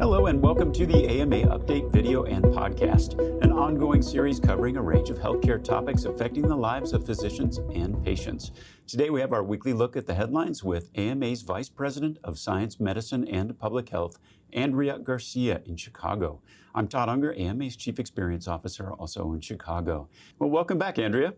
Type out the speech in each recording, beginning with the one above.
Hello, and welcome to the AMA Update video and podcast, an ongoing series covering a range of healthcare topics affecting the lives of physicians and patients. Today, we have our weekly look at the headlines with AMA's Vice President of Science, Medicine, and Public Health, Andrea Garcia in Chicago. I'm Todd Unger, AMA's Chief Experience Officer, also in Chicago. Well, welcome back, Andrea.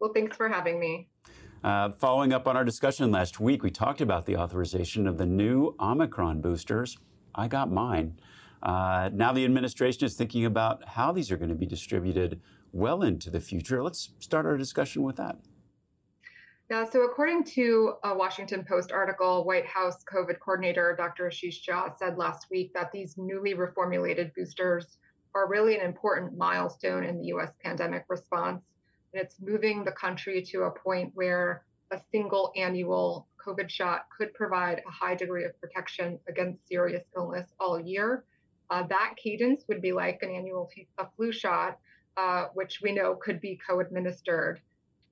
Well, thanks for having me. Uh, following up on our discussion last week, we talked about the authorization of the new Omicron boosters. I got mine. Uh, now the administration is thinking about how these are going to be distributed well into the future. Let's start our discussion with that. Yeah, so according to a Washington Post article, White House COVID coordinator Dr. Ashish Jha said last week that these newly reformulated boosters are really an important milestone in the US pandemic response. And it's moving the country to a point where a single annual COVID shot could provide a high degree of protection against serious illness all year. Uh, that cadence would be like an annual flu shot, uh, which we know could be co administered.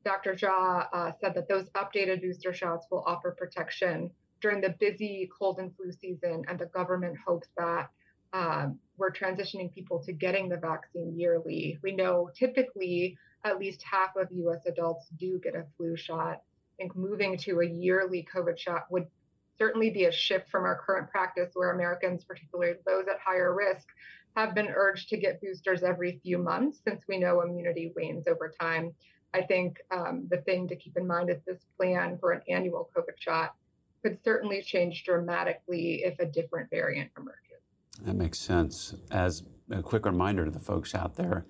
Dr. Jha uh, said that those updated booster shots will offer protection during the busy cold and flu season, and the government hopes that um, we're transitioning people to getting the vaccine yearly. We know typically at least half of US adults do get a flu shot think moving to a yearly COVID shot would certainly be a shift from our current practice where Americans, particularly those at higher risk, have been urged to get boosters every few months since we know immunity wanes over time. I think um, the thing to keep in mind is this plan for an annual COVID shot could certainly change dramatically if a different variant emerges. That makes sense. As a quick reminder to the folks out there,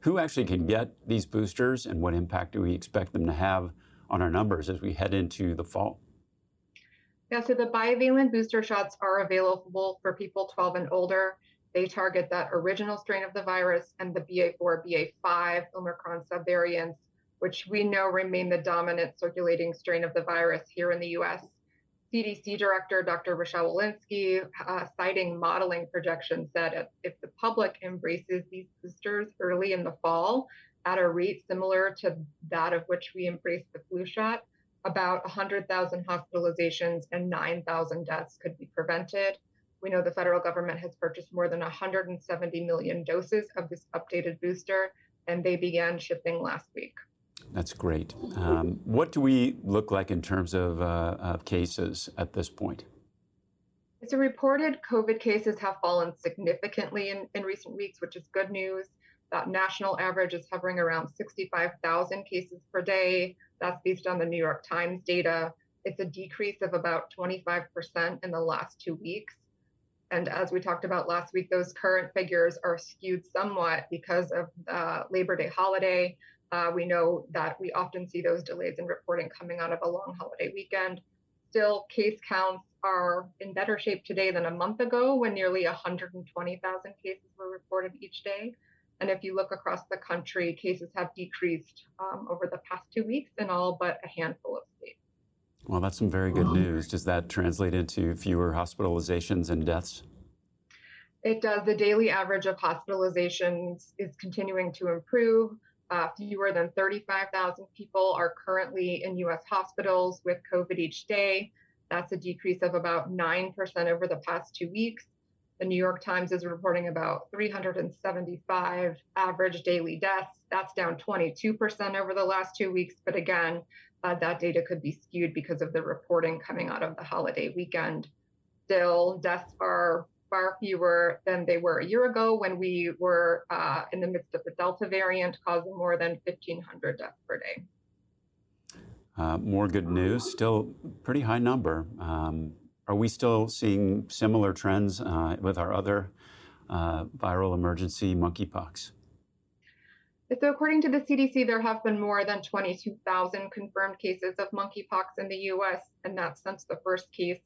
who actually can get these boosters and what impact do we expect them to have on our numbers as we head into the fall? Yeah, so the bivalent booster shots are available for people 12 and older. They target that original strain of the virus and the BA4, BA5 Omicron subvariants, which we know remain the dominant circulating strain of the virus here in the US. CDC Director Dr. Rochelle Walensky, uh, citing modeling projections, said if the public embraces these boosters early in the fall, at a rate similar to that of which we embraced the flu shot, about 100,000 hospitalizations and 9,000 deaths could be prevented. We know the federal government has purchased more than 170 million doses of this updated booster, and they began shipping last week. That's great. Um, what do we look like in terms of, uh, of cases at this point? So, reported COVID cases have fallen significantly in, in recent weeks, which is good news. That national average is hovering around 65,000 cases per day. That's based on the New York Times data. It's a decrease of about 25% in the last two weeks. And as we talked about last week, those current figures are skewed somewhat because of the Labor Day holiday. Uh, we know that we often see those delays in reporting coming out of a long holiday weekend. Still, case counts are in better shape today than a month ago when nearly 120,000 cases were reported each day. And if you look across the country, cases have decreased um, over the past two weeks in all but a handful of states. Well, that's some very good news. Does that translate into fewer hospitalizations and deaths? It does. The daily average of hospitalizations is continuing to improve. Uh, fewer than 35,000 people are currently in US hospitals with COVID each day. That's a decrease of about 9% over the past two weeks. The New York Times is reporting about 375 average daily deaths. That's down 22% over the last two weeks. But again, uh, that data could be skewed because of the reporting coming out of the holiday weekend. Still, deaths are far fewer than they were a year ago when we were uh, in the midst of the Delta variant, causing more than 1,500 deaths per day. Uh, more good news, still pretty high number. Um, are we still seeing similar trends uh, with our other uh, viral emergency monkeypox? So, according to the CDC, there have been more than 22,000 confirmed cases of monkeypox in the US, and that's since the first case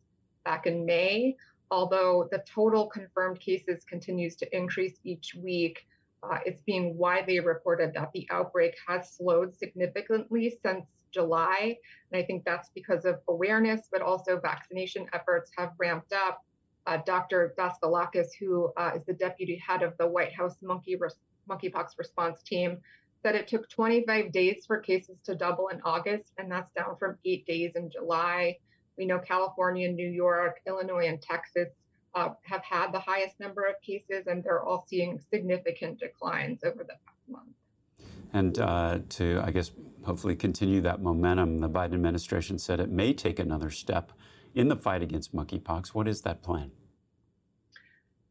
back in May. Although the total confirmed cases continues to increase each week, uh, it's being widely reported that the outbreak has slowed significantly since July. And I think that's because of awareness, but also vaccination efforts have ramped up. Uh, Dr. Daskalakis, who uh, is the deputy head of the White House monkey res- monkeypox response team, said it took 25 days for cases to double in August, and that's down from eight days in July. We know California, New York, Illinois, and Texas uh, have had the highest number of cases, and they're all seeing significant declines over the past month. And uh, to, I guess, hopefully continue that momentum, the Biden administration said it may take another step in the fight against monkeypox. What is that plan?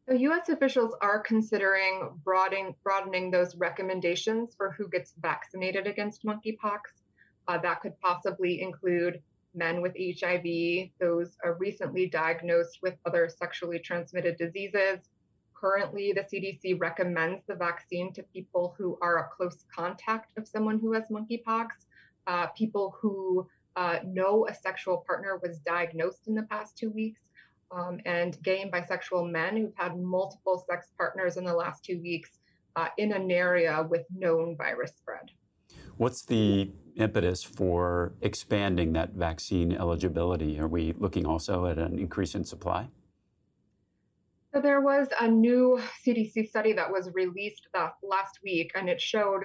So U.S. officials are considering broadening, broadening those recommendations for who gets vaccinated against monkeypox. Uh, that could possibly include men with HIV, those uh, recently diagnosed with other sexually transmitted diseases. Currently, the CDC recommends the vaccine to people who are a close contact of someone who has monkeypox, uh, people who uh, know a sexual partner was diagnosed in the past two weeks, um, and gay and bisexual men who've had multiple sex partners in the last two weeks uh, in an area with known virus spread. What's the impetus for expanding that vaccine eligibility? Are we looking also at an increase in supply? So there was a new CDC study that was released last week, and it showed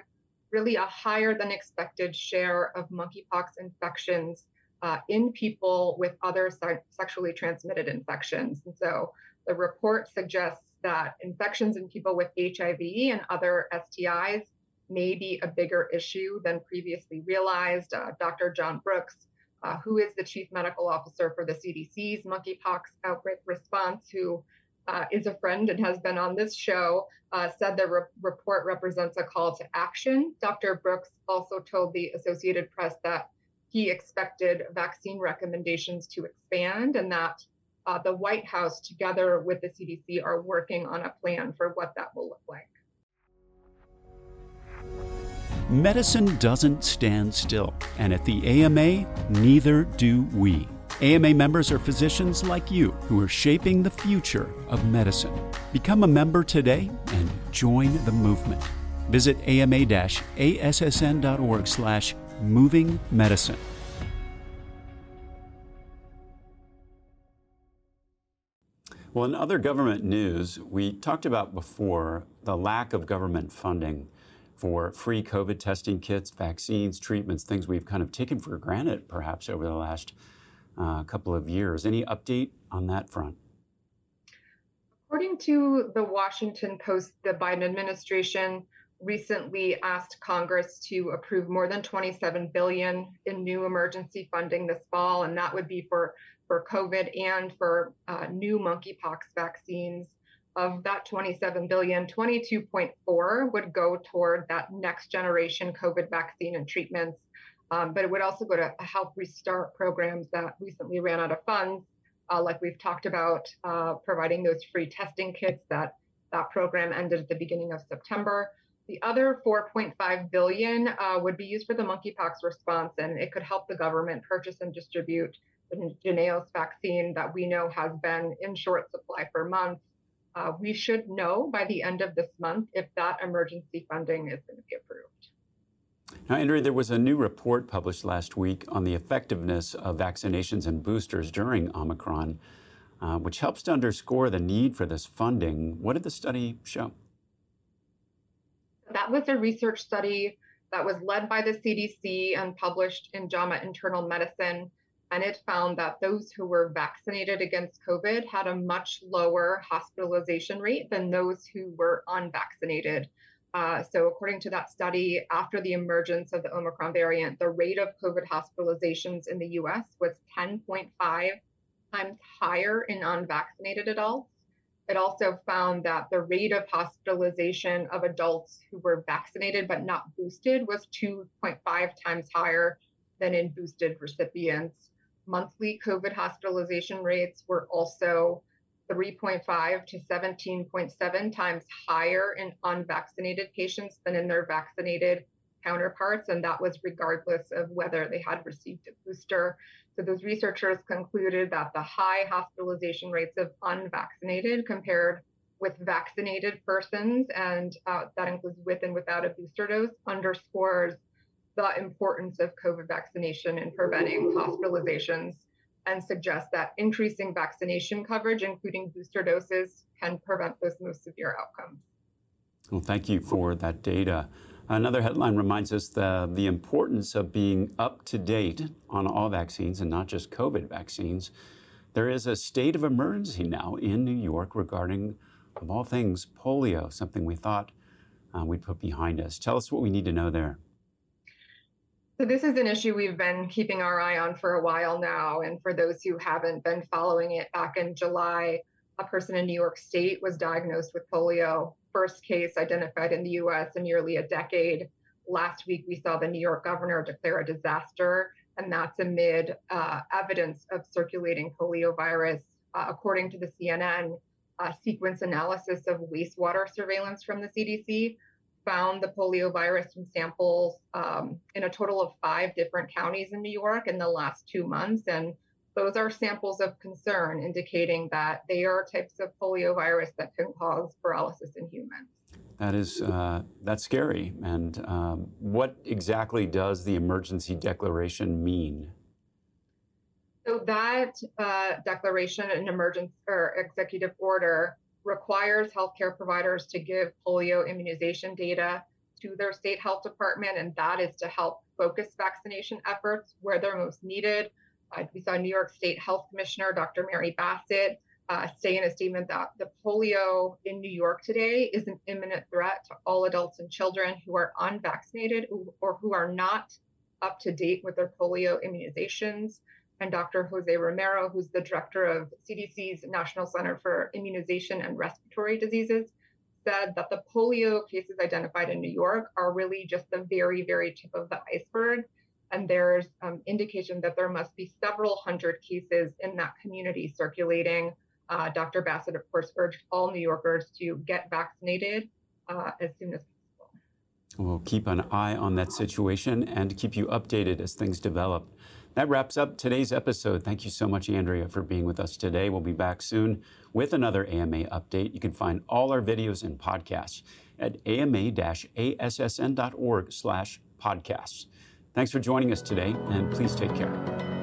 really a higher than expected share of monkeypox infections uh, in people with other se- sexually transmitted infections. And so the report suggests that infections in people with HIV and other STIs may be a bigger issue than previously realized. Uh, Dr. John Brooks, uh, who is the chief medical officer for the CDC's monkeypox outbreak response, who uh, is a friend and has been on this show, uh, said the re- report represents a call to action. Dr. Brooks also told the Associated Press that he expected vaccine recommendations to expand and that uh, the White House, together with the CDC, are working on a plan for what that will look like. Medicine doesn't stand still, and at the AMA, neither do we. AMA members are physicians like you who are shaping the future of medicine. Become a member today and join the movement. Visit ama-assn.org slash moving medicine. Well, in other government news, we talked about before the lack of government funding for free COVID testing kits, vaccines, treatments, things we've kind of taken for granted perhaps over the last uh, couple of years. Any update on that front? According to the Washington Post, the Biden administration recently asked Congress to approve more than 27 billion in new emergency funding this fall, and that would be for for COVID and for uh, new monkeypox vaccines of that 27 billion, 22.4 would go toward that next generation COVID vaccine and treatments. Um, but it would also go to help restart programs that recently ran out of funds, uh, like we've talked about, uh, providing those free testing kits. That that program ended at the beginning of September. The other 4.5 billion uh, would be used for the monkeypox response, and it could help the government purchase and distribute the Jynneos vaccine that we know has been in short supply for months. Uh, we should know by the end of this month if that emergency funding is going to be approved. Now, Andrea, there was a new report published last week on the effectiveness of vaccinations and boosters during Omicron, uh, which helps to underscore the need for this funding. What did the study show? That was a research study that was led by the CDC and published in JAMA Internal Medicine and it found that those who were vaccinated against COVID had a much lower hospitalization rate than those who were unvaccinated. Uh, so, according to that study, after the emergence of the Omicron variant, the rate of COVID hospitalizations in the US was 10.5 times higher in unvaccinated adults. It also found that the rate of hospitalization of adults who were vaccinated but not boosted was 2.5 times higher than in boosted recipients monthly COVID hospitalization rates were also 3.5 to 17.7 times higher in unvaccinated patients than in their vaccinated counterparts. And that was regardless of whether they had received a booster. So those researchers concluded that the high hospitalization rates of unvaccinated compared with vaccinated persons, and uh, that includes with and without a booster dose, underscores the importance of COVID vaccination in preventing hospitalizations and suggest that increasing vaccination coverage, including booster doses, can prevent those most severe outcomes. Well, thank you for that data. Another headline reminds us the, the importance of being up to date on all vaccines and not just COVID vaccines. There is a state of emergency now in New York regarding, of all things, polio, something we thought uh, we'd put behind us. Tell us what we need to know there. So, this is an issue we've been keeping our eye on for a while now. And for those who haven't been following it, back in July, a person in New York State was diagnosed with polio, first case identified in the US in nearly a decade. Last week, we saw the New York governor declare a disaster, and that's amid uh, evidence of circulating poliovirus. Uh, according to the CNN, sequence analysis of wastewater surveillance from the CDC found the poliovirus in samples um, in a total of five different counties in New York in the last two months. And those are samples of concern indicating that they are types of poliovirus that can cause paralysis in humans. That is uh, that's scary. And um, what exactly does the emergency declaration mean? So that uh, declaration, an emergency or executive order, requires healthcare providers to give polio immunization data to their state health department, and that is to help focus vaccination efforts where they're most needed. Uh, we saw New York State Health Commissioner Dr. Mary Bassett uh, say in a statement that the polio in New York today is an imminent threat to all adults and children who are unvaccinated or who are not up to date with their polio immunizations and Dr. Jose Romero, who's the director of CDC's National Center for Immunization and Respiratory Diseases, said that the polio cases identified in New York are really just the very, very tip of the iceberg. And there's um, indication that there must be several hundred cases in that community circulating. Uh, Dr. Bassett, of course, urged all New Yorkers to get vaccinated uh, as soon as possible. We'll keep an eye on that situation and keep you updated as things develop. That wraps up today's episode. Thank you so much, Andrea, for being with us today. We'll be back soon with another AMA update. You can find all our videos and podcasts at ama-assn.org slash podcasts. Thanks for joining us today, and please take care.